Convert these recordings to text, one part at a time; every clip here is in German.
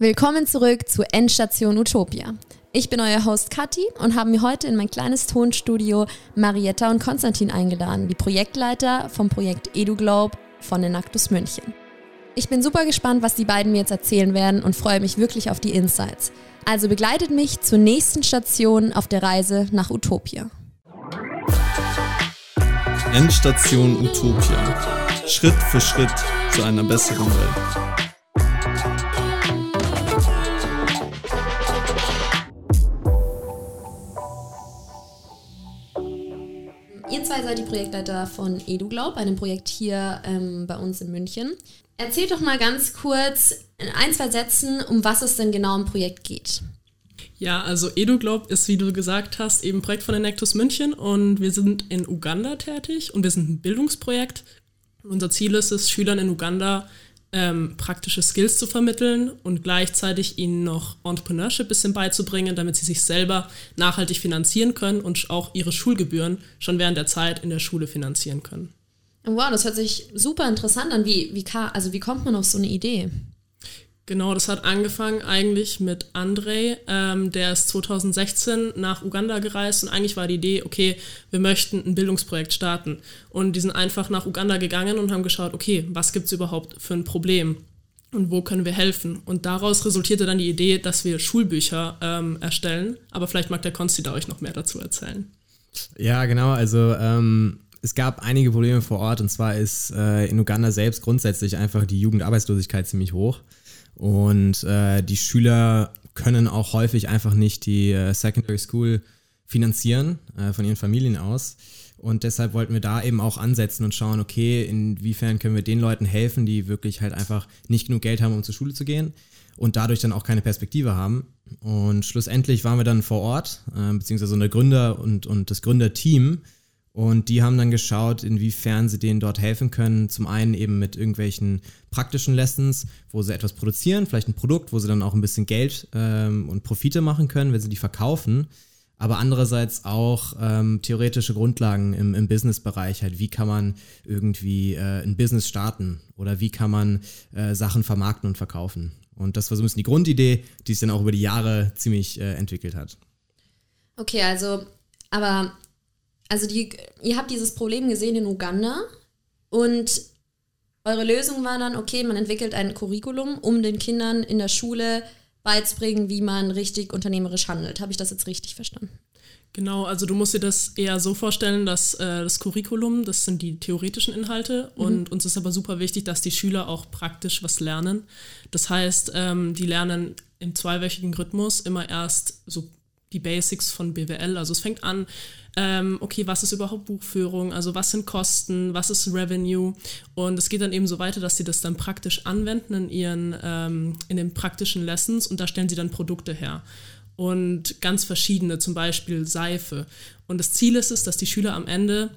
Willkommen zurück zu Endstation Utopia. Ich bin euer Host Kathi und habe mir heute in mein kleines Tonstudio Marietta und Konstantin eingeladen, die Projektleiter vom Projekt EduGlobe von Enactus München. Ich bin super gespannt, was die beiden mir jetzt erzählen werden und freue mich wirklich auf die Insights. Also begleitet mich zur nächsten Station auf der Reise nach Utopia. Endstation Utopia. Schritt für Schritt zu einer besseren Welt. Seid die Projektleiter von EduGlaub, einem Projekt hier ähm, bei uns in München. Erzählt doch mal ganz kurz in ein, zwei Sätzen, um was es denn genau im Projekt geht. Ja, also EduGlobe ist, wie du gesagt hast, eben ein Projekt von Enactus München und wir sind in Uganda tätig und wir sind ein Bildungsprojekt. Unser Ziel ist es, Schülern in Uganda ähm, praktische Skills zu vermitteln und gleichzeitig ihnen noch Entrepreneurship ein bisschen beizubringen, damit sie sich selber nachhaltig finanzieren können und auch ihre Schulgebühren schon während der Zeit in der Schule finanzieren können. Wow, das hört sich super interessant an. Wie, wie, also wie kommt man auf so eine Idee? Genau, das hat angefangen eigentlich mit Andrei. Ähm, der ist 2016 nach Uganda gereist und eigentlich war die Idee, okay, wir möchten ein Bildungsprojekt starten. Und die sind einfach nach Uganda gegangen und haben geschaut, okay, was gibt es überhaupt für ein Problem? Und wo können wir helfen? Und daraus resultierte dann die Idee, dass wir Schulbücher ähm, erstellen. Aber vielleicht mag der Konsti da euch noch mehr dazu erzählen. Ja, genau. Also ähm, es gab einige Probleme vor Ort. Und zwar ist äh, in Uganda selbst grundsätzlich einfach die Jugendarbeitslosigkeit ziemlich hoch. Und äh, die Schüler können auch häufig einfach nicht die äh, Secondary School finanzieren äh, von ihren Familien aus. Und deshalb wollten wir da eben auch ansetzen und schauen, okay, inwiefern können wir den Leuten helfen, die wirklich halt einfach nicht genug Geld haben, um zur Schule zu gehen und dadurch dann auch keine Perspektive haben. Und schlussendlich waren wir dann vor Ort, äh, beziehungsweise der Gründer und, und das Gründerteam und die haben dann geschaut, inwiefern sie denen dort helfen können. Zum einen eben mit irgendwelchen praktischen Lessons, wo sie etwas produzieren, vielleicht ein Produkt, wo sie dann auch ein bisschen Geld ähm, und Profite machen können, wenn sie die verkaufen. Aber andererseits auch ähm, theoretische Grundlagen im, im Business-Bereich. Halt, wie kann man irgendwie äh, ein Business starten oder wie kann man äh, Sachen vermarkten und verkaufen. Und das war so ein bisschen die Grundidee, die sich dann auch über die Jahre ziemlich äh, entwickelt hat. Okay, also, aber also die, ihr habt dieses Problem gesehen in Uganda und eure Lösung war dann, okay, man entwickelt ein Curriculum, um den Kindern in der Schule beizubringen, wie man richtig unternehmerisch handelt. Habe ich das jetzt richtig verstanden? Genau, also du musst dir das eher so vorstellen, dass äh, das Curriculum, das sind die theoretischen Inhalte mhm. und uns ist aber super wichtig, dass die Schüler auch praktisch was lernen. Das heißt, ähm, die lernen im zweiwöchigen Rhythmus immer erst so die Basics von BWL. Also es fängt an, ähm, okay, was ist überhaupt Buchführung, also was sind Kosten, was ist Revenue? Und es geht dann eben so weiter, dass sie das dann praktisch anwenden in ihren, ähm, in den praktischen Lessons und da stellen sie dann Produkte her. Und ganz verschiedene, zum Beispiel Seife. Und das Ziel ist es, dass die Schüler am Ende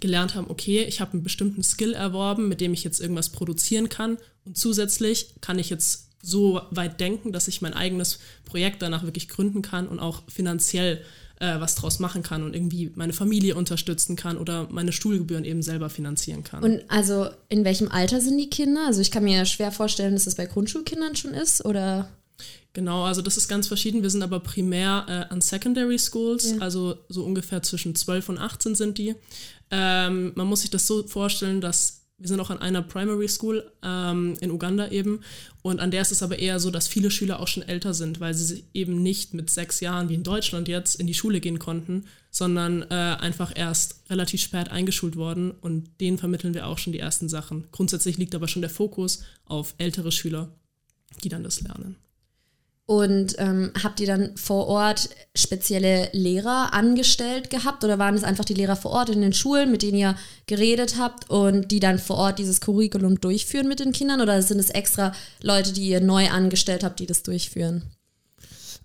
gelernt haben, okay, ich habe einen bestimmten Skill erworben, mit dem ich jetzt irgendwas produzieren kann. Und zusätzlich kann ich jetzt so weit denken, dass ich mein eigenes Projekt danach wirklich gründen kann und auch finanziell äh, was draus machen kann und irgendwie meine Familie unterstützen kann oder meine Schulgebühren eben selber finanzieren kann. Und also in welchem Alter sind die Kinder? Also ich kann mir schwer vorstellen, dass das bei Grundschulkindern schon ist oder Genau, also das ist ganz verschieden. Wir sind aber primär äh, an Secondary Schools, ja. also so ungefähr zwischen 12 und 18 sind die. Ähm, man muss sich das so vorstellen, dass wir sind auch an einer Primary School ähm, in Uganda eben. Und an der ist es aber eher so, dass viele Schüler auch schon älter sind, weil sie eben nicht mit sechs Jahren wie in Deutschland jetzt in die Schule gehen konnten, sondern äh, einfach erst relativ spät eingeschult worden. Und denen vermitteln wir auch schon die ersten Sachen. Grundsätzlich liegt aber schon der Fokus auf ältere Schüler, die dann das lernen. Und ähm, habt ihr dann vor Ort spezielle Lehrer angestellt gehabt oder waren es einfach die Lehrer vor Ort in den Schulen, mit denen ihr geredet habt und die dann vor Ort dieses Curriculum durchführen mit den Kindern oder sind es extra Leute, die ihr neu angestellt habt, die das durchführen?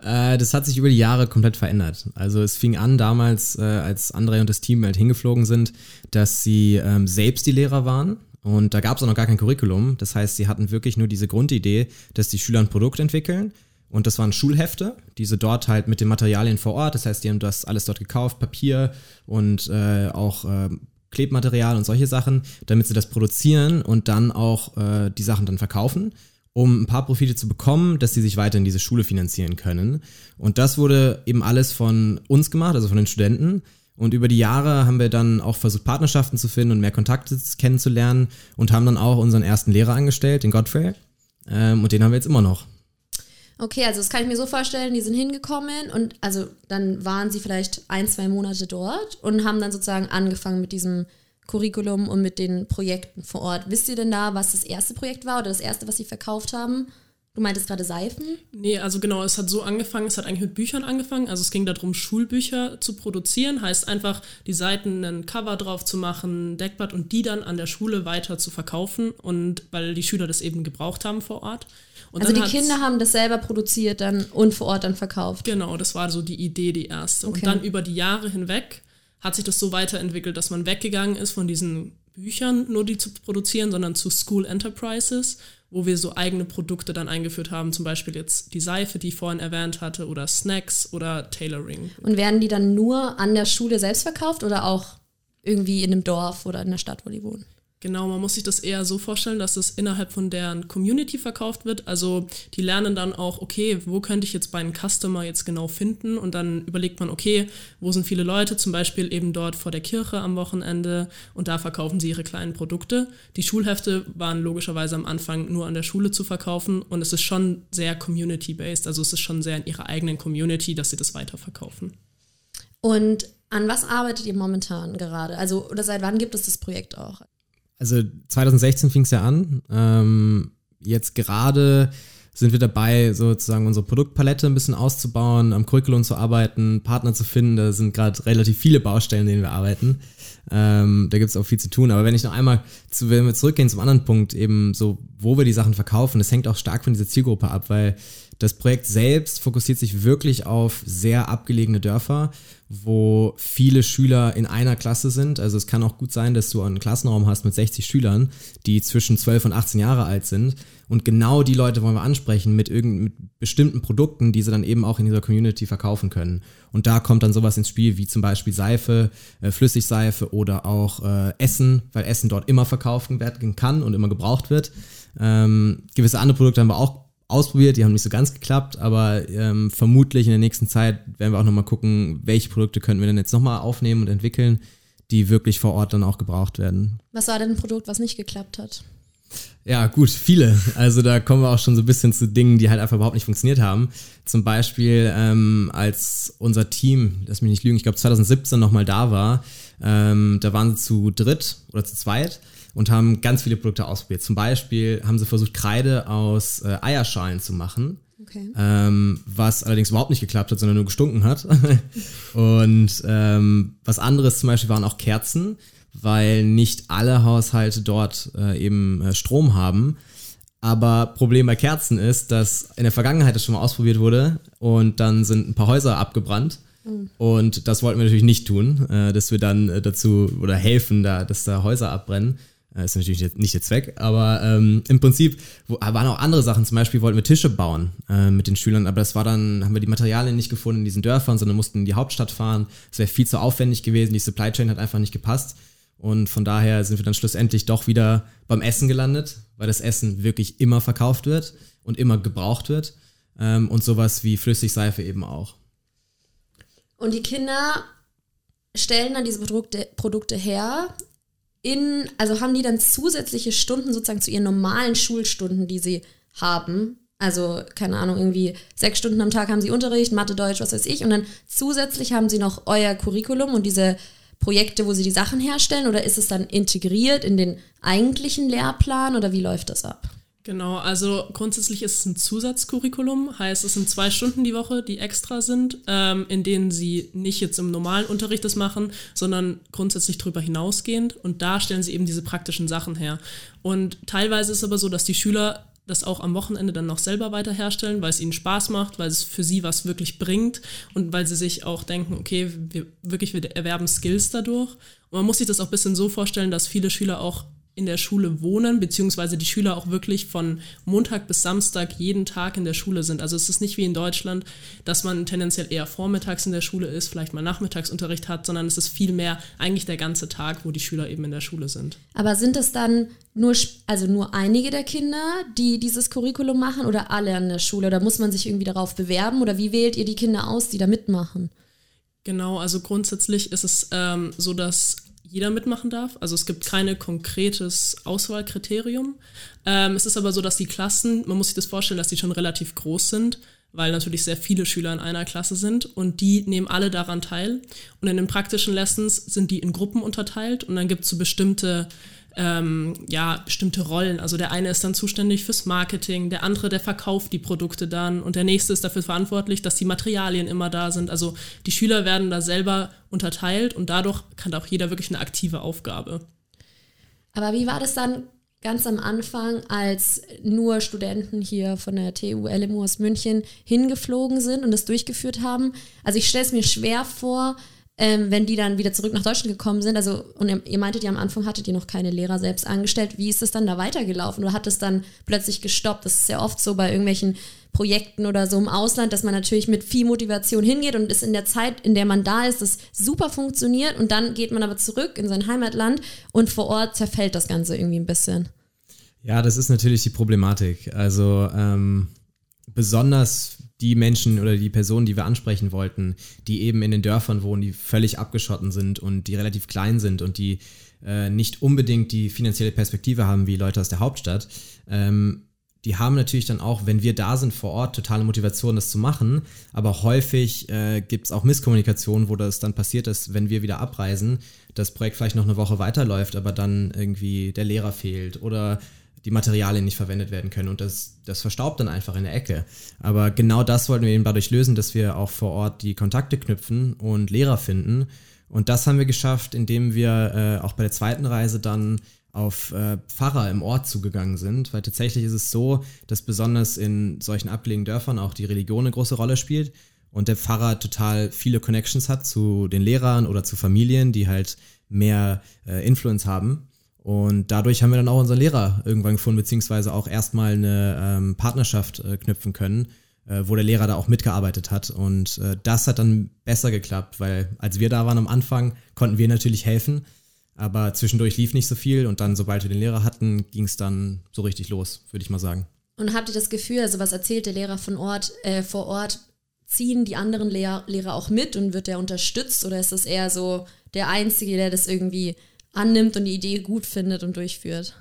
Äh, das hat sich über die Jahre komplett verändert. Also es fing an damals, äh, als André und das Team halt hingeflogen sind, dass sie ähm, selbst die Lehrer waren und da gab es auch noch gar kein Curriculum. Das heißt, sie hatten wirklich nur diese Grundidee, dass die Schüler ein Produkt entwickeln und das waren Schulhefte, diese dort halt mit den Materialien vor Ort. Das heißt, die haben das alles dort gekauft, Papier und äh, auch äh, Klebmaterial und solche Sachen, damit sie das produzieren und dann auch äh, die Sachen dann verkaufen. um ein paar Profite zu bekommen, dass sie sich weiter in diese Schule finanzieren können. Und das wurde eben alles von uns gemacht, also von den Studenten. Und über die Jahre haben wir dann auch versucht, Partnerschaften zu finden und mehr Kontakte kennenzulernen und haben dann auch unseren ersten Lehrer angestellt, den Godfrey. Ähm, und den haben wir jetzt immer noch. Okay, also das kann ich mir so vorstellen, die sind hingekommen und also dann waren sie vielleicht ein, zwei Monate dort und haben dann sozusagen angefangen mit diesem Curriculum und mit den Projekten vor Ort. Wisst ihr denn da, was das erste Projekt war oder das erste, was sie verkauft haben? Du meintest gerade Seifen? Nee, also genau, es hat so angefangen, es hat eigentlich mit Büchern angefangen. Also es ging darum, Schulbücher zu produzieren, heißt einfach, die Seiten ein Cover drauf zu machen, Deckblatt und die dann an der Schule weiter zu verkaufen und weil die Schüler das eben gebraucht haben vor Ort. Und also die Kinder haben das selber produziert dann und vor Ort dann verkauft. Genau, das war so die Idee, die erste. Okay. Und dann über die Jahre hinweg hat sich das so weiterentwickelt, dass man weggegangen ist von diesen Büchern, nur die zu produzieren, sondern zu School Enterprises, wo wir so eigene Produkte dann eingeführt haben, zum Beispiel jetzt die Seife, die ich vorhin erwähnt hatte, oder Snacks oder Tailoring. Und werden die dann nur an der Schule selbst verkauft oder auch irgendwie in einem Dorf oder in der Stadt, wo die wohnen? Genau, man muss sich das eher so vorstellen, dass es innerhalb von deren Community verkauft wird. Also die lernen dann auch, okay, wo könnte ich jetzt meinen Customer jetzt genau finden? Und dann überlegt man, okay, wo sind viele Leute, zum Beispiel eben dort vor der Kirche am Wochenende und da verkaufen sie ihre kleinen Produkte. Die Schulhefte waren logischerweise am Anfang nur an der Schule zu verkaufen und es ist schon sehr community-based, also es ist schon sehr in ihrer eigenen Community, dass sie das weiterverkaufen. Und an was arbeitet ihr momentan gerade? Also, oder seit wann gibt es das Projekt auch? Also 2016 fing es ja an. Ähm, jetzt gerade sind wir dabei, sozusagen unsere Produktpalette ein bisschen auszubauen, am Curriculum zu arbeiten, Partner zu finden. Da sind gerade relativ viele Baustellen, denen wir arbeiten. Ähm, da gibt es auch viel zu tun. Aber wenn ich noch einmal, zu, wenn wir zurückgehen zum anderen Punkt, eben so, wo wir die Sachen verkaufen, das hängt auch stark von dieser Zielgruppe ab, weil das Projekt selbst fokussiert sich wirklich auf sehr abgelegene Dörfer, wo viele Schüler in einer Klasse sind. Also es kann auch gut sein, dass du einen Klassenraum hast mit 60 Schülern, die zwischen 12 und 18 Jahre alt sind. Und genau die Leute wollen wir ansprechen mit, irgend, mit bestimmten Produkten, die sie dann eben auch in dieser Community verkaufen können. Und da kommt dann sowas ins Spiel, wie zum Beispiel Seife, äh, Flüssigseife oder auch äh, Essen, weil Essen dort immer verkauft werden kann und immer gebraucht wird. Ähm, gewisse andere Produkte haben wir auch ausprobiert, die haben nicht so ganz geklappt, aber ähm, vermutlich in der nächsten Zeit werden wir auch nochmal gucken, welche Produkte könnten wir denn jetzt nochmal aufnehmen und entwickeln, die wirklich vor Ort dann auch gebraucht werden. Was war denn ein Produkt, was nicht geklappt hat? Ja, gut, viele. Also da kommen wir auch schon so ein bisschen zu Dingen, die halt einfach überhaupt nicht funktioniert haben. Zum Beispiel, ähm, als unser Team, lass mich nicht lügen, ich glaube 2017 nochmal da war, ähm, da waren sie zu dritt oder zu zweit und haben ganz viele Produkte ausprobiert. Zum Beispiel haben sie versucht, Kreide aus äh, Eierschalen zu machen. Okay. Ähm, was allerdings überhaupt nicht geklappt hat, sondern nur gestunken hat. und ähm, was anderes zum Beispiel waren auch Kerzen, weil nicht alle Haushalte dort äh, eben äh, Strom haben. Aber Problem bei Kerzen ist, dass in der Vergangenheit das schon mal ausprobiert wurde und dann sind ein paar Häuser abgebrannt. Mhm. Und das wollten wir natürlich nicht tun, äh, dass wir dann äh, dazu oder helfen, da, dass da Häuser abbrennen. Das äh, ist natürlich nicht der Zweck, aber ähm, im Prinzip waren auch andere Sachen. Zum Beispiel wollten wir Tische bauen äh, mit den Schülern, aber das war dann, haben wir die Materialien nicht gefunden in diesen Dörfern, sondern mussten in die Hauptstadt fahren. Es wäre viel zu aufwendig gewesen, die Supply Chain hat einfach nicht gepasst. Und von daher sind wir dann schlussendlich doch wieder beim Essen gelandet, weil das Essen wirklich immer verkauft wird und immer gebraucht wird. Ähm, und sowas wie Flüssigseife eben auch. Und die Kinder stellen dann diese Produkte, Produkte her in, also haben die dann zusätzliche Stunden sozusagen zu ihren normalen Schulstunden, die sie haben. Also, keine Ahnung, irgendwie sechs Stunden am Tag haben sie Unterricht, Mathe, Deutsch, was weiß ich. Und dann zusätzlich haben sie noch euer Curriculum und diese Projekte, wo sie die Sachen herstellen. Oder ist es dann integriert in den eigentlichen Lehrplan oder wie läuft das ab? Genau, also grundsätzlich ist es ein Zusatzcurriculum, heißt es sind zwei Stunden die Woche, die extra sind, ähm, in denen sie nicht jetzt im normalen Unterricht das machen, sondern grundsätzlich darüber hinausgehend und da stellen sie eben diese praktischen Sachen her. Und teilweise ist es aber so, dass die Schüler das auch am Wochenende dann noch selber weiter herstellen, weil es ihnen Spaß macht, weil es für sie was wirklich bringt und weil sie sich auch denken, okay, wir wirklich wir erwerben Skills dadurch. Und man muss sich das auch ein bisschen so vorstellen, dass viele Schüler auch in der Schule wohnen, beziehungsweise die Schüler auch wirklich von Montag bis Samstag jeden Tag in der Schule sind. Also es ist nicht wie in Deutschland, dass man tendenziell eher vormittags in der Schule ist, vielleicht mal Nachmittagsunterricht hat, sondern es ist vielmehr eigentlich der ganze Tag, wo die Schüler eben in der Schule sind. Aber sind es dann nur, also nur einige der Kinder, die dieses Curriculum machen oder alle an der Schule? Oder muss man sich irgendwie darauf bewerben? Oder wie wählt ihr die Kinder aus, die da mitmachen? Genau, also grundsätzlich ist es ähm, so, dass jeder mitmachen darf. Also es gibt keine konkretes Auswahlkriterium. Ähm, es ist aber so, dass die Klassen, man muss sich das vorstellen, dass die schon relativ groß sind, weil natürlich sehr viele Schüler in einer Klasse sind und die nehmen alle daran teil. Und in den praktischen Lessons sind die in Gruppen unterteilt und dann gibt es so bestimmte ähm, ja, bestimmte Rollen. Also der eine ist dann zuständig fürs Marketing, der andere, der verkauft die Produkte dann und der nächste ist dafür verantwortlich, dass die Materialien immer da sind. Also die Schüler werden da selber unterteilt und dadurch kann auch jeder wirklich eine aktive Aufgabe. Aber wie war das dann ganz am Anfang, als nur Studenten hier von der TU LMU aus München hingeflogen sind und das durchgeführt haben? Also ich stelle es mir schwer vor, ähm, wenn die dann wieder zurück nach Deutschland gekommen sind, also und ihr, ihr meintet ja am Anfang hattet ihr noch keine Lehrer selbst angestellt, wie ist es dann da weitergelaufen oder hat es dann plötzlich gestoppt? Das ist ja oft so bei irgendwelchen Projekten oder so im Ausland, dass man natürlich mit viel Motivation hingeht und es in der Zeit, in der man da ist, das super funktioniert und dann geht man aber zurück in sein Heimatland und vor Ort zerfällt das Ganze irgendwie ein bisschen. Ja, das ist natürlich die Problematik. Also ähm, besonders die Menschen oder die Personen, die wir ansprechen wollten, die eben in den Dörfern wohnen, die völlig abgeschotten sind und die relativ klein sind und die äh, nicht unbedingt die finanzielle Perspektive haben wie Leute aus der Hauptstadt, ähm, die haben natürlich dann auch, wenn wir da sind vor Ort, totale Motivation, das zu machen. Aber häufig äh, gibt es auch Misskommunikation, wo das dann passiert ist, wenn wir wieder abreisen, das Projekt vielleicht noch eine Woche weiterläuft, aber dann irgendwie der Lehrer fehlt oder die Materialien nicht verwendet werden können und das, das verstaubt dann einfach in der Ecke. Aber genau das wollten wir eben dadurch lösen, dass wir auch vor Ort die Kontakte knüpfen und Lehrer finden. Und das haben wir geschafft, indem wir äh, auch bei der zweiten Reise dann auf äh, Pfarrer im Ort zugegangen sind, weil tatsächlich ist es so, dass besonders in solchen abgelegenen Dörfern auch die Religion eine große Rolle spielt und der Pfarrer total viele Connections hat zu den Lehrern oder zu Familien, die halt mehr äh, Influence haben. Und dadurch haben wir dann auch unseren Lehrer irgendwann gefunden, beziehungsweise auch erstmal eine ähm, Partnerschaft äh, knüpfen können, äh, wo der Lehrer da auch mitgearbeitet hat. Und äh, das hat dann besser geklappt, weil als wir da waren am Anfang, konnten wir natürlich helfen, aber zwischendurch lief nicht so viel und dann, sobald wir den Lehrer hatten, ging es dann so richtig los, würde ich mal sagen. Und habt ihr das Gefühl, also was erzählt der Lehrer von Ort, äh, vor Ort, ziehen die anderen Lehr Lehrer auch mit und wird der unterstützt oder ist das eher so der Einzige, der das irgendwie annimmt und die Idee gut findet und durchführt?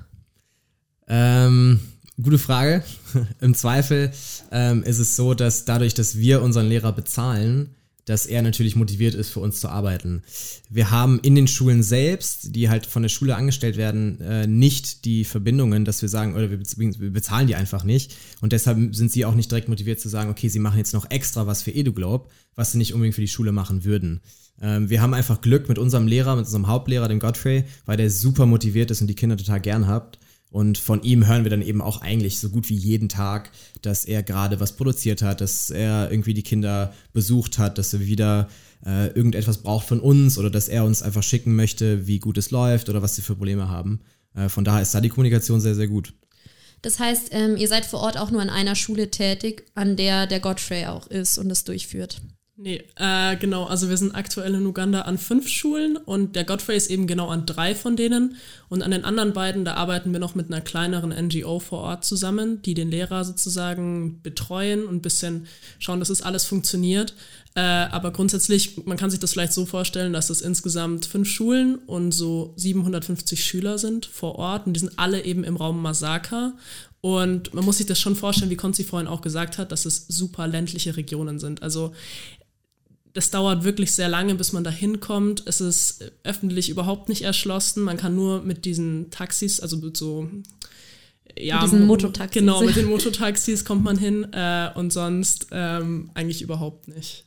Ähm, gute Frage. Im Zweifel ähm, ist es so, dass dadurch, dass wir unseren Lehrer bezahlen, dass er natürlich motiviert ist, für uns zu arbeiten. Wir haben in den Schulen selbst, die halt von der Schule angestellt werden, äh, nicht die Verbindungen, dass wir sagen, oder wir bezahlen die einfach nicht. Und deshalb sind sie auch nicht direkt motiviert zu sagen, okay, sie machen jetzt noch extra was für EduGlobe, was sie nicht unbedingt für die Schule machen würden. Ähm, wir haben einfach Glück mit unserem Lehrer, mit unserem Hauptlehrer, dem Godfrey, weil der super motiviert ist und die Kinder total gern habt. Und von ihm hören wir dann eben auch eigentlich so gut wie jeden Tag, dass er gerade was produziert hat, dass er irgendwie die Kinder besucht hat, dass er wieder äh, irgendetwas braucht von uns oder dass er uns einfach schicken möchte, wie gut es läuft oder was sie für Probleme haben. Äh, von daher ist da die Kommunikation sehr, sehr gut. Das heißt, ähm, ihr seid vor Ort auch nur an einer Schule tätig, an der der Godfrey auch ist und es durchführt. Nee, äh, genau. Also wir sind aktuell in Uganda an fünf Schulen und der Godfrey ist eben genau an drei von denen. Und an den anderen beiden, da arbeiten wir noch mit einer kleineren NGO vor Ort zusammen, die den Lehrer sozusagen betreuen und ein bisschen schauen, dass es das alles funktioniert. Äh, aber grundsätzlich, man kann sich das vielleicht so vorstellen, dass es insgesamt fünf Schulen und so 750 Schüler sind vor Ort und die sind alle eben im Raum Masaka. Und man muss sich das schon vorstellen, wie Konzi vorhin auch gesagt hat, dass es super ländliche Regionen sind. Also das dauert wirklich sehr lange, bis man da hinkommt. Es ist öffentlich überhaupt nicht erschlossen. Man kann nur mit diesen Taxis, also mit so ja, mit diesen Mototaxis. Genau, mit den Mototaxis kommt man hin äh, und sonst ähm, eigentlich überhaupt nicht.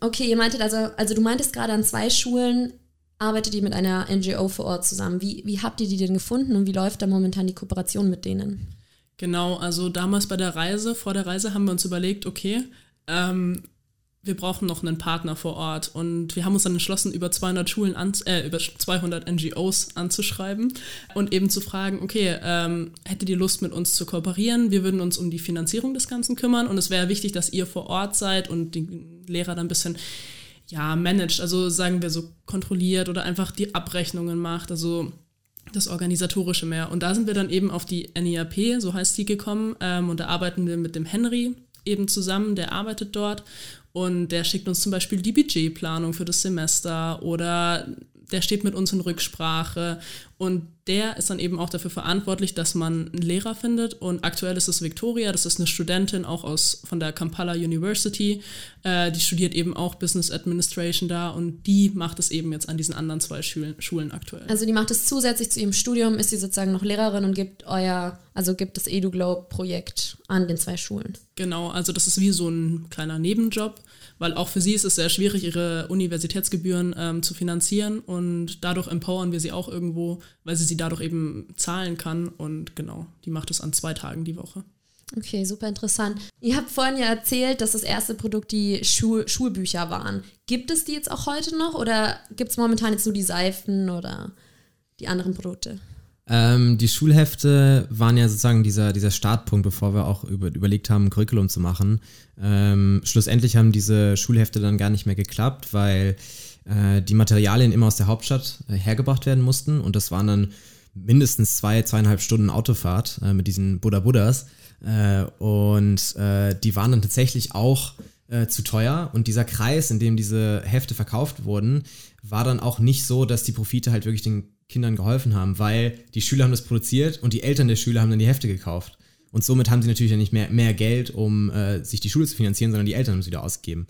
Okay, ihr meintet also, also du meintest gerade an zwei Schulen arbeitet ihr mit einer NGO vor Ort zusammen. Wie, wie habt ihr die denn gefunden und wie läuft da momentan die Kooperation mit denen? Genau, also damals bei der Reise, vor der Reise haben wir uns überlegt, okay, ähm, wir brauchen noch einen Partner vor Ort. Und wir haben uns dann entschlossen, über 200 Schulen, an, äh, über 200 NGOs anzuschreiben und eben zu fragen, okay, ähm, hättet ihr Lust mit uns zu kooperieren? Wir würden uns um die Finanzierung des Ganzen kümmern und es wäre wichtig, dass ihr vor Ort seid und die Lehrer dann ein bisschen ja, managt, also sagen wir so kontrolliert oder einfach die Abrechnungen macht, also das Organisatorische mehr. Und da sind wir dann eben auf die NIAP, so heißt die, gekommen. Ähm, und da arbeiten wir mit dem Henry eben zusammen, der arbeitet dort und der schickt uns zum Beispiel die Budgetplanung für das Semester oder der steht mit uns in Rücksprache und der ist dann eben auch dafür verantwortlich, dass man einen Lehrer findet. Und aktuell ist es Victoria, das ist eine Studentin auch aus von der Kampala University. Äh, die studiert eben auch Business Administration da und die macht es eben jetzt an diesen anderen zwei Schulen, Schulen aktuell. Also die macht es zusätzlich zu ihrem Studium, ist sie sozusagen noch Lehrerin und gibt euer, also gibt das EduGlobe-Projekt an den zwei Schulen. Genau, also das ist wie so ein kleiner Nebenjob weil auch für sie ist es sehr schwierig, ihre Universitätsgebühren ähm, zu finanzieren und dadurch empowern wir sie auch irgendwo, weil sie sie dadurch eben zahlen kann und genau, die macht es an zwei Tagen die Woche. Okay, super interessant. Ihr habt vorhin ja erzählt, dass das erste Produkt die Schul Schulbücher waren. Gibt es die jetzt auch heute noch oder gibt es momentan jetzt nur die Seifen oder die anderen Produkte? Ähm, die Schulhefte waren ja sozusagen dieser, dieser Startpunkt, bevor wir auch über, überlegt haben, ein Curriculum zu machen. Ähm, schlussendlich haben diese Schulhefte dann gar nicht mehr geklappt, weil äh, die Materialien immer aus der Hauptstadt äh, hergebracht werden mussten und das waren dann mindestens zwei, zweieinhalb Stunden Autofahrt äh, mit diesen Buddha Buddhas äh, und äh, die waren dann tatsächlich auch äh, zu teuer und dieser Kreis, in dem diese Hefte verkauft wurden, war dann auch nicht so, dass die Profite halt wirklich den Kindern geholfen haben, weil die Schüler haben das produziert und die Eltern der Schüler haben dann die Hefte gekauft. Und somit haben sie natürlich ja nicht mehr, mehr Geld, um äh, sich die Schule zu finanzieren, sondern die Eltern haben es wieder ausgegeben.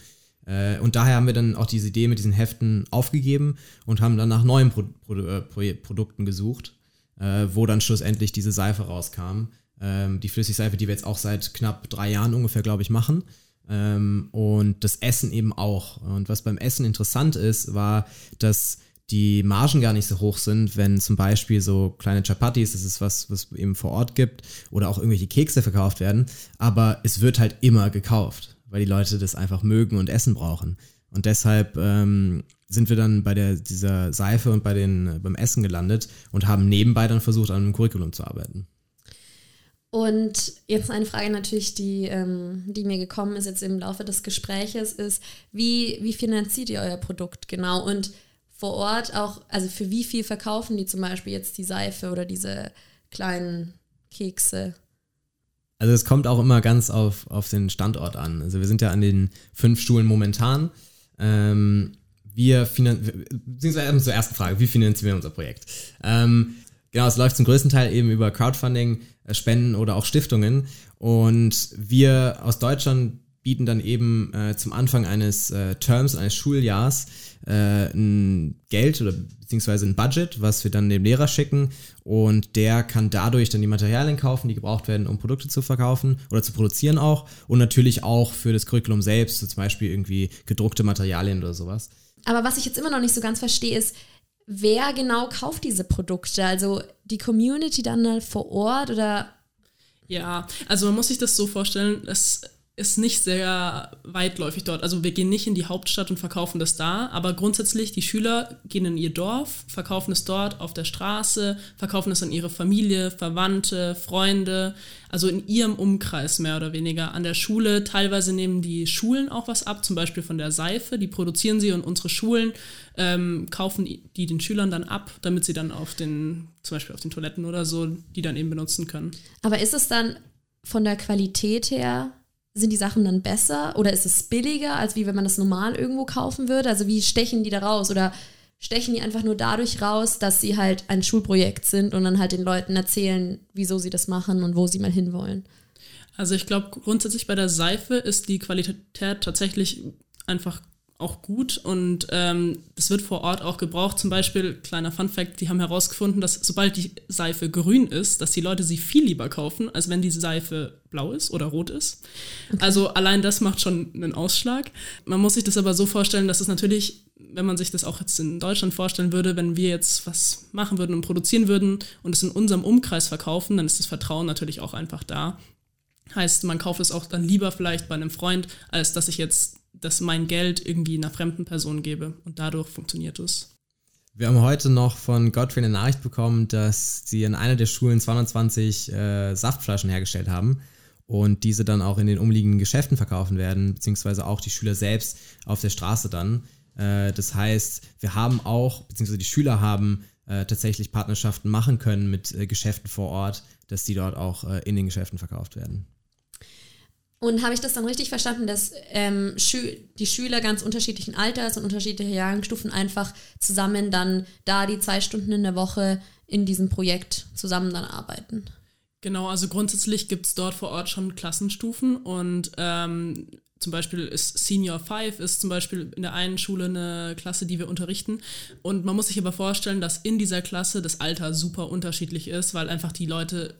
Äh, und daher haben wir dann auch diese Idee mit diesen Heften aufgegeben und haben dann nach neuen Pro Pro äh, Pro Produkten gesucht, äh, wo dann schlussendlich diese Seife rauskam. Ähm, die Flüssigseife, die wir jetzt auch seit knapp drei Jahren ungefähr, glaube ich, machen. Ähm, und das Essen eben auch. Und was beim Essen interessant ist, war, dass die Margen gar nicht so hoch sind, wenn zum Beispiel so kleine Chapatis, das ist was, was eben vor Ort gibt, oder auch irgendwelche Kekse verkauft werden, aber es wird halt immer gekauft, weil die Leute das einfach mögen und Essen brauchen. Und deshalb ähm, sind wir dann bei der, dieser Seife und bei den, beim Essen gelandet und haben nebenbei dann versucht, an einem Curriculum zu arbeiten. Und jetzt eine Frage natürlich, die, ähm, die mir gekommen ist jetzt im Laufe des Gespräches, ist, wie, wie finanziert ihr euer Produkt genau? Und vor Ort auch, also für wie viel verkaufen die zum Beispiel jetzt die Seife oder diese kleinen Kekse? Also es kommt auch immer ganz auf, auf den Standort an. Also wir sind ja an den fünf Stuhlen momentan. Ähm, wir finanzieren, beziehungsweise zur ersten Frage, wie finanzieren wir unser Projekt? Ähm, genau, es läuft zum größten Teil eben über Crowdfunding, äh, Spenden oder auch Stiftungen. Und wir aus Deutschland bieten dann eben äh, zum Anfang eines äh, Terms, eines Schuljahrs, äh, ein Geld oder beziehungsweise ein Budget, was wir dann dem Lehrer schicken und der kann dadurch dann die Materialien kaufen, die gebraucht werden, um Produkte zu verkaufen oder zu produzieren auch und natürlich auch für das Curriculum selbst, so zum Beispiel irgendwie gedruckte Materialien oder sowas. Aber was ich jetzt immer noch nicht so ganz verstehe, ist, wer genau kauft diese Produkte? Also die Community dann vor Ort oder? Ja, also man muss sich das so vorstellen, es ist nicht sehr weitläufig dort. Also wir gehen nicht in die Hauptstadt und verkaufen das da, aber grundsätzlich die Schüler gehen in ihr Dorf, verkaufen es dort auf der Straße, verkaufen es an ihre Familie, Verwandte, Freunde, also in ihrem Umkreis mehr oder weniger. An der Schule, teilweise nehmen die Schulen auch was ab, zum Beispiel von der Seife, die produzieren sie und unsere Schulen ähm, kaufen die den Schülern dann ab, damit sie dann auf den, zum Beispiel auf den Toiletten oder so, die dann eben benutzen können. Aber ist es dann von der Qualität her sind die Sachen dann besser oder ist es billiger, als wie wenn man das normal irgendwo kaufen würde? Also wie stechen die da raus? Oder stechen die einfach nur dadurch raus, dass sie halt ein Schulprojekt sind und dann halt den Leuten erzählen, wieso sie das machen und wo sie mal hinwollen? Also ich glaube, grundsätzlich bei der Seife ist die Qualität tatsächlich einfach auch gut und ähm, das wird vor Ort auch gebraucht. Zum Beispiel, kleiner Fun Fact, die haben herausgefunden, dass sobald die Seife grün ist, dass die Leute sie viel lieber kaufen, als wenn die Seife blau ist oder rot ist. Okay. Also allein das macht schon einen Ausschlag. Man muss sich das aber so vorstellen, dass es natürlich, wenn man sich das auch jetzt in Deutschland vorstellen würde, wenn wir jetzt was machen würden und produzieren würden und es in unserem Umkreis verkaufen, dann ist das Vertrauen natürlich auch einfach da. Heißt, man kauft es auch dann lieber vielleicht bei einem Freund, als dass ich jetzt dass mein Geld irgendwie einer fremden Person gebe. Und dadurch funktioniert es. Wir haben heute noch von Godfrey eine Nachricht bekommen, dass sie in einer der Schulen 220 äh, Saftflaschen hergestellt haben und diese dann auch in den umliegenden Geschäften verkaufen werden, beziehungsweise auch die Schüler selbst auf der Straße dann. Äh, das heißt, wir haben auch, beziehungsweise die Schüler haben äh, tatsächlich Partnerschaften machen können mit äh, Geschäften vor Ort, dass die dort auch äh, in den Geschäften verkauft werden. Und habe ich das dann richtig verstanden, dass ähm, Schü die Schüler ganz unterschiedlichen Alters und unterschiedlicher Jahrgangsstufen einfach zusammen dann da die zwei Stunden in der Woche in diesem Projekt zusammen dann arbeiten? Genau, also grundsätzlich gibt es dort vor Ort schon Klassenstufen und ähm, zum Beispiel ist Senior 5 ist zum Beispiel in der einen Schule eine Klasse, die wir unterrichten. Und man muss sich aber vorstellen, dass in dieser Klasse das Alter super unterschiedlich ist, weil einfach die Leute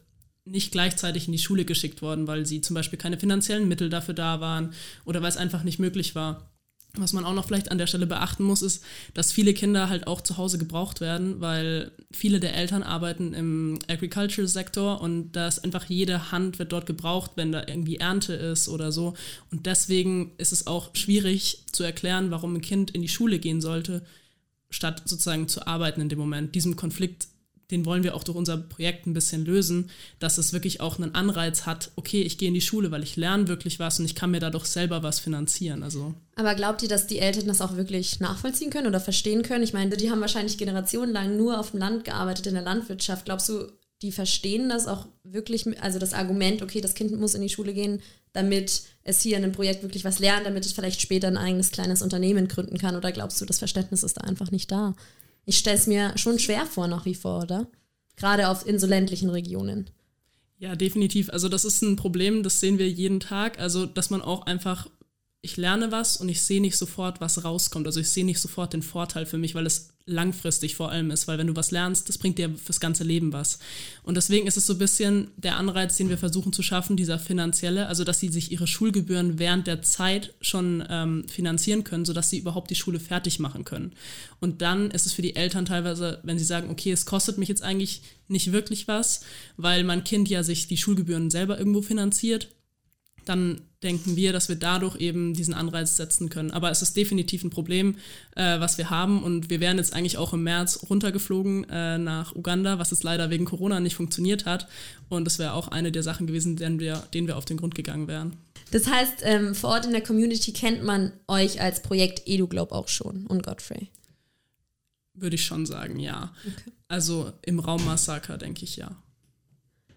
nicht gleichzeitig in die Schule geschickt worden, weil sie zum Beispiel keine finanziellen Mittel dafür da waren oder weil es einfach nicht möglich war. Was man auch noch vielleicht an der Stelle beachten muss, ist, dass viele Kinder halt auch zu Hause gebraucht werden, weil viele der Eltern arbeiten im Agriculture-Sektor und da ist einfach jede Hand wird dort gebraucht, wenn da irgendwie Ernte ist oder so. Und deswegen ist es auch schwierig zu erklären, warum ein Kind in die Schule gehen sollte, statt sozusagen zu arbeiten in dem Moment. Diesem Konflikt den wollen wir auch durch unser Projekt ein bisschen lösen, dass es wirklich auch einen Anreiz hat, okay, ich gehe in die Schule, weil ich lerne wirklich was und ich kann mir dadurch selber was finanzieren. Also. Aber glaubt ihr, dass die Eltern das auch wirklich nachvollziehen können oder verstehen können? Ich meine, die haben wahrscheinlich generationenlang nur auf dem Land gearbeitet, in der Landwirtschaft. Glaubst du, die verstehen das auch wirklich, also das Argument, okay, das Kind muss in die Schule gehen, damit es hier in einem Projekt wirklich was lernt, damit es vielleicht später ein eigenes kleines Unternehmen gründen kann? Oder glaubst du, das Verständnis ist da einfach nicht da? Ich stelle es mir schon schwer vor nach wie vor, oder? Gerade auf in so ländlichen Regionen. Ja, definitiv. Also das ist ein Problem, das sehen wir jeden Tag. Also, dass man auch einfach ich lerne was und ich sehe nicht sofort, was rauskommt. Also ich sehe nicht sofort den Vorteil für mich, weil es langfristig vor allem ist, weil wenn du was lernst, das bringt dir fürs ganze Leben was. Und deswegen ist es so ein bisschen der Anreiz, den wir versuchen zu schaffen, dieser finanzielle, also dass sie sich ihre Schulgebühren während der Zeit schon ähm, finanzieren können, sodass sie überhaupt die Schule fertig machen können. Und dann ist es für die Eltern teilweise, wenn sie sagen, okay, es kostet mich jetzt eigentlich nicht wirklich was, weil mein Kind ja sich die Schulgebühren selber irgendwo finanziert, dann denken wir, dass wir dadurch eben diesen Anreiz setzen können. Aber es ist definitiv ein Problem, äh, was wir haben. Und wir wären jetzt eigentlich auch im März runtergeflogen äh, nach Uganda, was jetzt leider wegen Corona nicht funktioniert hat. Und das wäre auch eine der Sachen gewesen, denen wir, denen wir auf den Grund gegangen wären. Das heißt, ähm, vor Ort in der Community kennt man euch als Projekt EduGlobe auch schon und Godfrey. Würde ich schon sagen, ja. Okay. Also im Raum Massaker denke ich ja.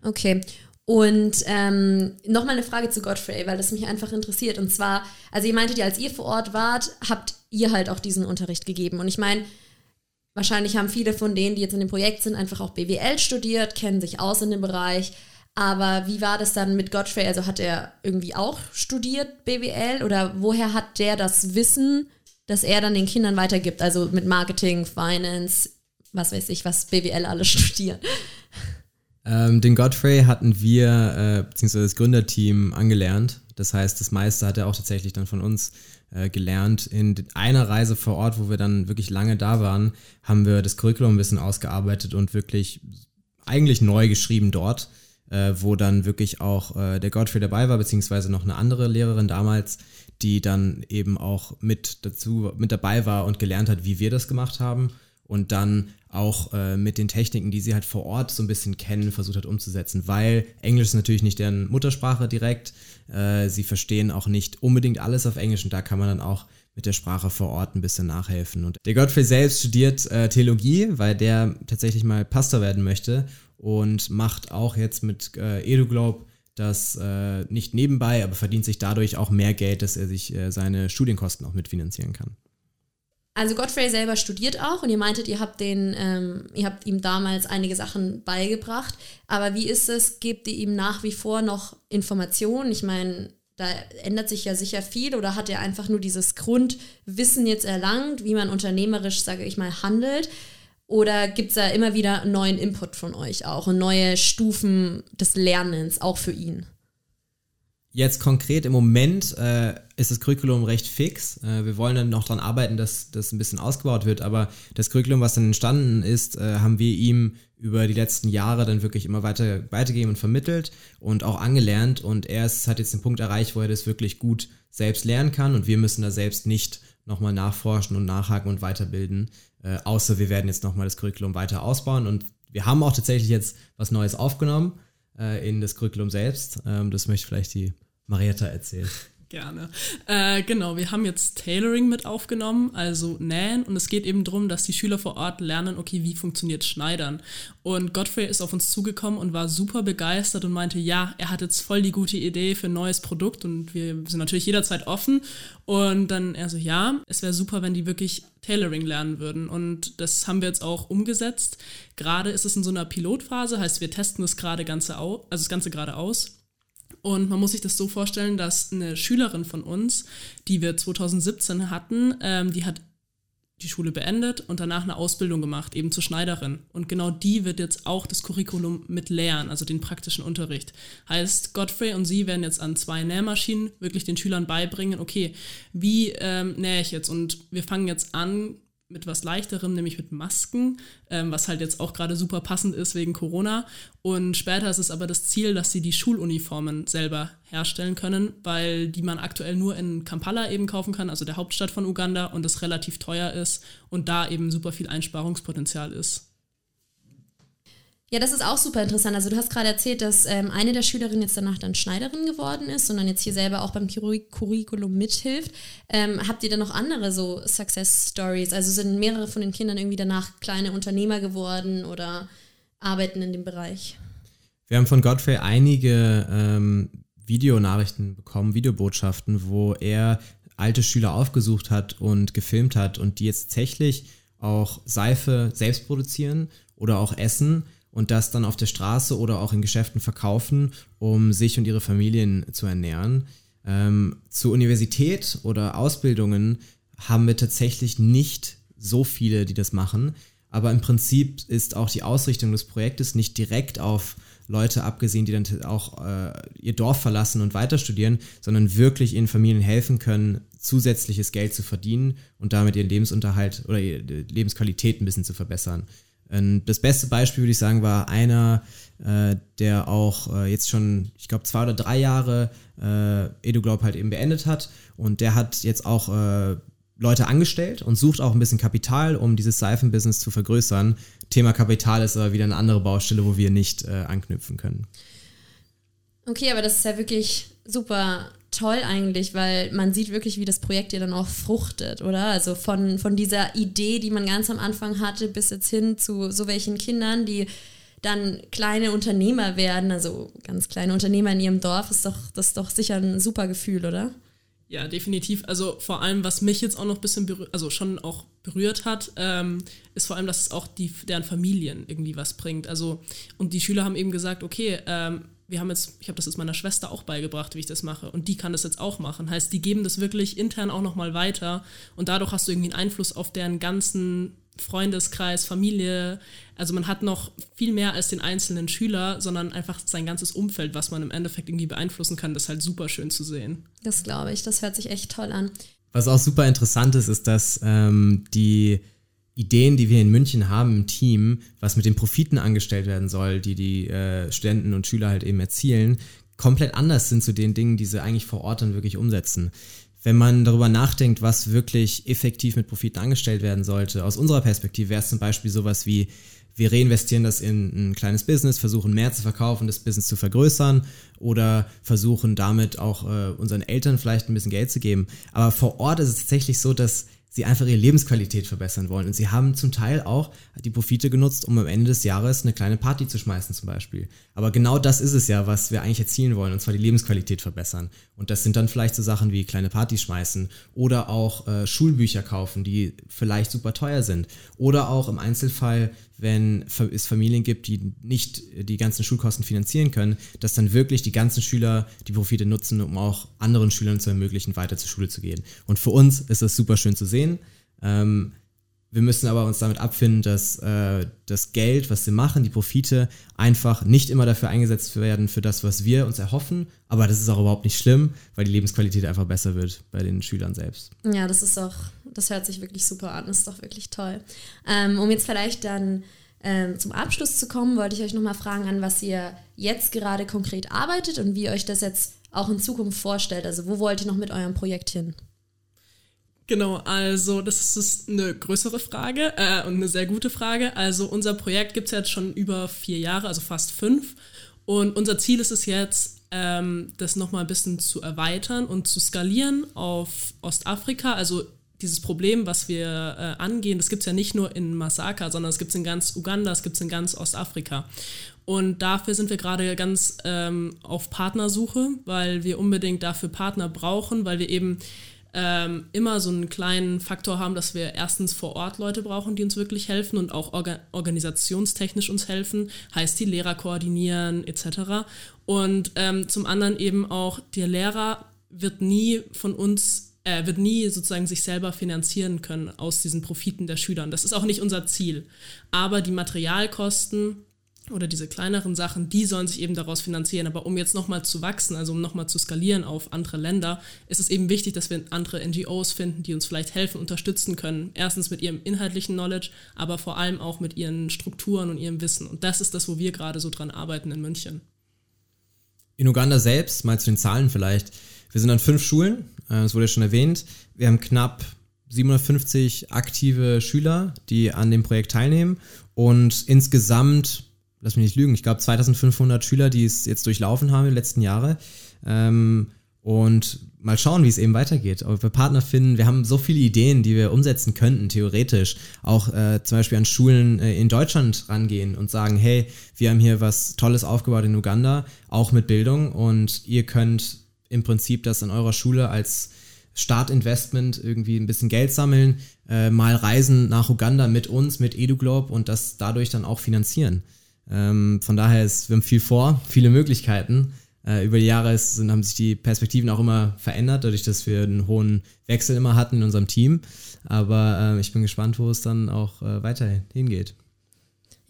Okay. Und ähm, nochmal eine Frage zu Godfrey, weil das mich einfach interessiert. Und zwar, also ihr meintet ja, als ihr vor Ort wart, habt ihr halt auch diesen Unterricht gegeben. Und ich meine, wahrscheinlich haben viele von denen, die jetzt in dem Projekt sind, einfach auch BWL studiert, kennen sich aus in dem Bereich. Aber wie war das dann mit Godfrey? Also hat er irgendwie auch studiert BWL oder woher hat der das Wissen, das er dann den Kindern weitergibt? Also mit Marketing, Finance, was weiß ich, was BWL alle studieren. Ähm, den Godfrey hatten wir, äh, beziehungsweise das Gründerteam, angelernt. Das heißt, das meiste hat er auch tatsächlich dann von uns äh, gelernt. In einer Reise vor Ort, wo wir dann wirklich lange da waren, haben wir das Curriculum ein bisschen ausgearbeitet und wirklich eigentlich neu geschrieben dort, äh, wo dann wirklich auch äh, der Godfrey dabei war, beziehungsweise noch eine andere Lehrerin damals, die dann eben auch mit dazu, mit dabei war und gelernt hat, wie wir das gemacht haben und dann auch äh, mit den Techniken, die sie halt vor Ort so ein bisschen kennen, versucht hat umzusetzen, weil Englisch ist natürlich nicht deren Muttersprache direkt. Äh, sie verstehen auch nicht unbedingt alles auf Englisch und da kann man dann auch mit der Sprache vor Ort ein bisschen nachhelfen. Und der Godfrey selbst studiert äh, Theologie, weil der tatsächlich mal Pastor werden möchte und macht auch jetzt mit äh, EduGlobe das äh, nicht nebenbei, aber verdient sich dadurch auch mehr Geld, dass er sich äh, seine Studienkosten auch mitfinanzieren kann. Also Godfrey selber studiert auch und ihr meintet, ihr habt den, ähm, ihr habt ihm damals einige Sachen beigebracht. Aber wie ist es? Gebt ihr ihm nach wie vor noch Informationen? Ich meine, da ändert sich ja sicher viel oder hat er einfach nur dieses Grundwissen jetzt erlangt, wie man unternehmerisch, sage ich mal, handelt? Oder gibt es da immer wieder neuen Input von euch auch und neue Stufen des Lernens auch für ihn? Jetzt konkret im Moment äh, ist das Curriculum recht fix. Äh, wir wollen dann noch daran arbeiten, dass das ein bisschen ausgebaut wird, aber das Curriculum, was dann entstanden ist, äh, haben wir ihm über die letzten Jahre dann wirklich immer weiter weitergegeben und vermittelt und auch angelernt und er ist, hat jetzt den Punkt erreicht, wo er das wirklich gut selbst lernen kann und wir müssen da selbst nicht nochmal nachforschen und nachhaken und weiterbilden, äh, außer wir werden jetzt nochmal das Curriculum weiter ausbauen und wir haben auch tatsächlich jetzt was Neues aufgenommen äh, in das Curriculum selbst. Ähm, das möchte vielleicht die Marietta erzählen. Gerne. Äh, genau, wir haben jetzt Tailoring mit aufgenommen, also Nähen. Und es geht eben darum, dass die Schüler vor Ort lernen, okay, wie funktioniert Schneidern. Und Godfrey ist auf uns zugekommen und war super begeistert und meinte, ja, er hat jetzt voll die gute Idee für ein neues Produkt und wir sind natürlich jederzeit offen. Und dann er so, ja, es wäre super, wenn die wirklich Tailoring lernen würden. Und das haben wir jetzt auch umgesetzt. Gerade ist es in so einer Pilotphase, heißt, wir testen das gerade ganze aus, also das Ganze gerade aus. Und man muss sich das so vorstellen, dass eine Schülerin von uns, die wir 2017 hatten, ähm, die hat die Schule beendet und danach eine Ausbildung gemacht, eben zur Schneiderin. Und genau die wird jetzt auch das Curriculum mit lehren, also den praktischen Unterricht. Heißt, Godfrey und sie werden jetzt an zwei Nähmaschinen wirklich den Schülern beibringen, okay, wie ähm, nähe ich jetzt? Und wir fangen jetzt an, mit was leichterem, nämlich mit Masken, ähm, was halt jetzt auch gerade super passend ist wegen Corona. Und später ist es aber das Ziel, dass sie die Schuluniformen selber herstellen können, weil die man aktuell nur in Kampala eben kaufen kann, also der Hauptstadt von Uganda, und das relativ teuer ist und da eben super viel Einsparungspotenzial ist. Ja, das ist auch super interessant. Also du hast gerade erzählt, dass ähm, eine der Schülerinnen jetzt danach dann Schneiderin geworden ist und dann jetzt hier selber auch beim Curriculum mithilft. Ähm, habt ihr dann noch andere so Success Stories? Also sind mehrere von den Kindern irgendwie danach kleine Unternehmer geworden oder arbeiten in dem Bereich? Wir haben von Godfrey einige ähm, Videonachrichten bekommen, Videobotschaften, wo er alte Schüler aufgesucht hat und gefilmt hat und die jetzt tatsächlich auch Seife selbst produzieren oder auch essen und das dann auf der Straße oder auch in Geschäften verkaufen, um sich und ihre Familien zu ernähren. Ähm, zur Universität oder Ausbildungen haben wir tatsächlich nicht so viele, die das machen. Aber im Prinzip ist auch die Ausrichtung des Projektes nicht direkt auf Leute abgesehen, die dann auch äh, ihr Dorf verlassen und weiter studieren, sondern wirklich ihren Familien helfen können, zusätzliches Geld zu verdienen und damit ihren Lebensunterhalt oder ihre Lebensqualität ein bisschen zu verbessern. Ähm, das beste Beispiel, würde ich sagen, war einer, äh, der auch äh, jetzt schon, ich glaube, zwei oder drei Jahre äh, EduGlobe halt eben beendet hat. Und der hat jetzt auch Leute angestellt und sucht auch ein bisschen Kapital, um dieses Seifenbusiness zu vergrößern. Thema Kapital ist aber wieder eine andere Baustelle, wo wir nicht anknüpfen können. Okay, aber das ist ja wirklich super toll eigentlich, weil man sieht wirklich, wie das Projekt ja dann auch fruchtet, oder? Also von, von dieser Idee, die man ganz am Anfang hatte, bis jetzt hin zu so welchen Kindern, die dann kleine Unternehmer werden, also ganz kleine Unternehmer in ihrem Dorf, ist doch, das ist doch sicher ein super Gefühl, oder? Ja, definitiv. Also vor allem, was mich jetzt auch noch ein bisschen berührt, also schon auch berührt hat, ähm, ist vor allem, dass es auch die, deren Familien irgendwie was bringt. Also, und die Schüler haben eben gesagt, okay, ähm, wir haben jetzt, ich habe das jetzt meiner Schwester auch beigebracht, wie ich das mache. Und die kann das jetzt auch machen. Heißt, die geben das wirklich intern auch nochmal weiter. Und dadurch hast du irgendwie einen Einfluss auf deren ganzen Freundeskreis, Familie. Also man hat noch viel mehr als den einzelnen Schüler, sondern einfach sein ganzes Umfeld, was man im Endeffekt irgendwie beeinflussen kann. Das ist halt super schön zu sehen. Das glaube ich. Das hört sich echt toll an. Was auch super interessant ist, ist, dass ähm, die Ideen, die wir in München haben im Team, was mit den Profiten angestellt werden soll, die die äh, Studenten und Schüler halt eben erzielen, komplett anders sind zu den Dingen, die sie eigentlich vor Ort dann wirklich umsetzen. Wenn man darüber nachdenkt, was wirklich effektiv mit Profiten angestellt werden sollte, aus unserer Perspektive wäre es zum Beispiel sowas wie, wir reinvestieren das in ein kleines Business, versuchen mehr zu verkaufen, das Business zu vergrößern oder versuchen damit auch äh, unseren Eltern vielleicht ein bisschen Geld zu geben. Aber vor Ort ist es tatsächlich so, dass sie einfach ihre Lebensqualität verbessern wollen. Und sie haben zum Teil auch die Profite genutzt, um am Ende des Jahres eine kleine Party zu schmeißen zum Beispiel. Aber genau das ist es ja, was wir eigentlich erzielen wollen, und zwar die Lebensqualität verbessern. Und das sind dann vielleicht so Sachen wie kleine Partys schmeißen oder auch äh, Schulbücher kaufen, die vielleicht super teuer sind. Oder auch im Einzelfall, wenn es Familien gibt, die nicht die ganzen Schulkosten finanzieren können, dass dann wirklich die ganzen Schüler die Profite nutzen, um auch anderen Schülern zu ermöglichen, weiter zur Schule zu gehen. Und für uns ist das super schön zu sehen. Ähm, wir müssen aber uns damit abfinden, dass äh, das Geld, was wir machen, die Profite, einfach nicht immer dafür eingesetzt werden für das, was wir uns erhoffen. Aber das ist auch überhaupt nicht schlimm, weil die Lebensqualität einfach besser wird bei den Schülern selbst. Ja, das ist auch, das hört sich wirklich super an, das ist doch wirklich toll. Ähm, um jetzt vielleicht dann ähm, zum Abschluss zu kommen, wollte ich euch nochmal fragen, an was ihr jetzt gerade konkret arbeitet und wie ihr euch das jetzt auch in Zukunft vorstellt. Also wo wollt ihr noch mit eurem Projekt hin? Genau, also das ist eine größere Frage äh, und eine sehr gute Frage. Also unser Projekt gibt es jetzt schon über vier Jahre, also fast fünf. Und unser Ziel ist es jetzt, ähm, das nochmal ein bisschen zu erweitern und zu skalieren auf Ostafrika. Also dieses Problem, was wir äh, angehen, das gibt es ja nicht nur in Masaka, sondern es gibt es in ganz Uganda, es gibt es in ganz Ostafrika. Und dafür sind wir gerade ganz ähm, auf Partnersuche, weil wir unbedingt dafür Partner brauchen, weil wir eben ähm, immer so einen kleinen Faktor haben, dass wir erstens vor Ort Leute brauchen, die uns wirklich helfen und auch orga organisationstechnisch uns helfen, heißt die Lehrer koordinieren etc. Und ähm, zum anderen eben auch der Lehrer wird nie von uns er wird nie sozusagen sich selber finanzieren können aus diesen Profiten der Schüler. Das ist auch nicht unser Ziel. Aber die Materialkosten oder diese kleineren Sachen, die sollen sich eben daraus finanzieren. Aber um jetzt nochmal zu wachsen, also um nochmal zu skalieren auf andere Länder, ist es eben wichtig, dass wir andere NGOs finden, die uns vielleicht helfen, unterstützen können. Erstens mit ihrem inhaltlichen Knowledge, aber vor allem auch mit ihren Strukturen und ihrem Wissen. Und das ist das, wo wir gerade so dran arbeiten in München. In Uganda selbst, mal zu den Zahlen vielleicht. Wir sind an fünf Schulen, äh, das wurde ja schon erwähnt. Wir haben knapp 750 aktive Schüler, die an dem Projekt teilnehmen und insgesamt lass mich nicht lügen, ich glaube 2500 Schüler, die es jetzt durchlaufen haben in den letzten Jahren. Ähm, und mal schauen, wie es eben weitergeht. Ob wir Partner finden. Wir haben so viele Ideen, die wir umsetzen könnten, theoretisch. Auch äh, zum Beispiel an Schulen äh, in Deutschland rangehen und sagen, hey, wir haben hier was Tolles aufgebaut in Uganda, auch mit Bildung. Und ihr könnt im Prinzip das an eurer Schule als Startinvestment irgendwie ein bisschen Geld sammeln, äh, mal reisen nach Uganda mit uns, mit EduGlobe und das dadurch dann auch finanzieren. Ähm, von daher ist, wir haben viel vor, viele Möglichkeiten. Äh, über die Jahre ist, sind, haben sich die Perspektiven auch immer verändert, dadurch, dass wir einen hohen Wechsel immer hatten in unserem Team. Aber äh, ich bin gespannt, wo es dann auch äh, weiter hingeht.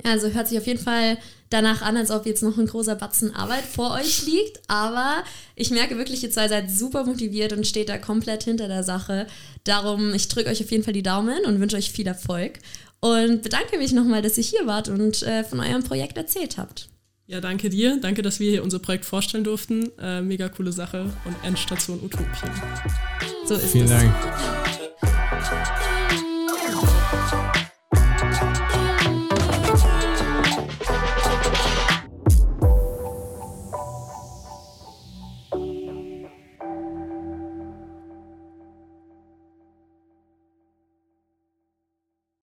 Also hört sich auf jeden Fall danach an, als ob jetzt noch ein großer Batzen Arbeit vor euch liegt. Aber ich merke wirklich, ihr zwei seid super motiviert und steht da komplett hinter der Sache. Darum, ich drücke euch auf jeden Fall die Daumen und wünsche euch viel Erfolg und bedanke mich nochmal, dass ihr hier wart und äh, von eurem Projekt erzählt habt. Ja, danke dir. Danke, dass wir hier unser Projekt vorstellen durften. Äh, mega coole Sache und Endstation Utopien. So ist Vielen es. Dank.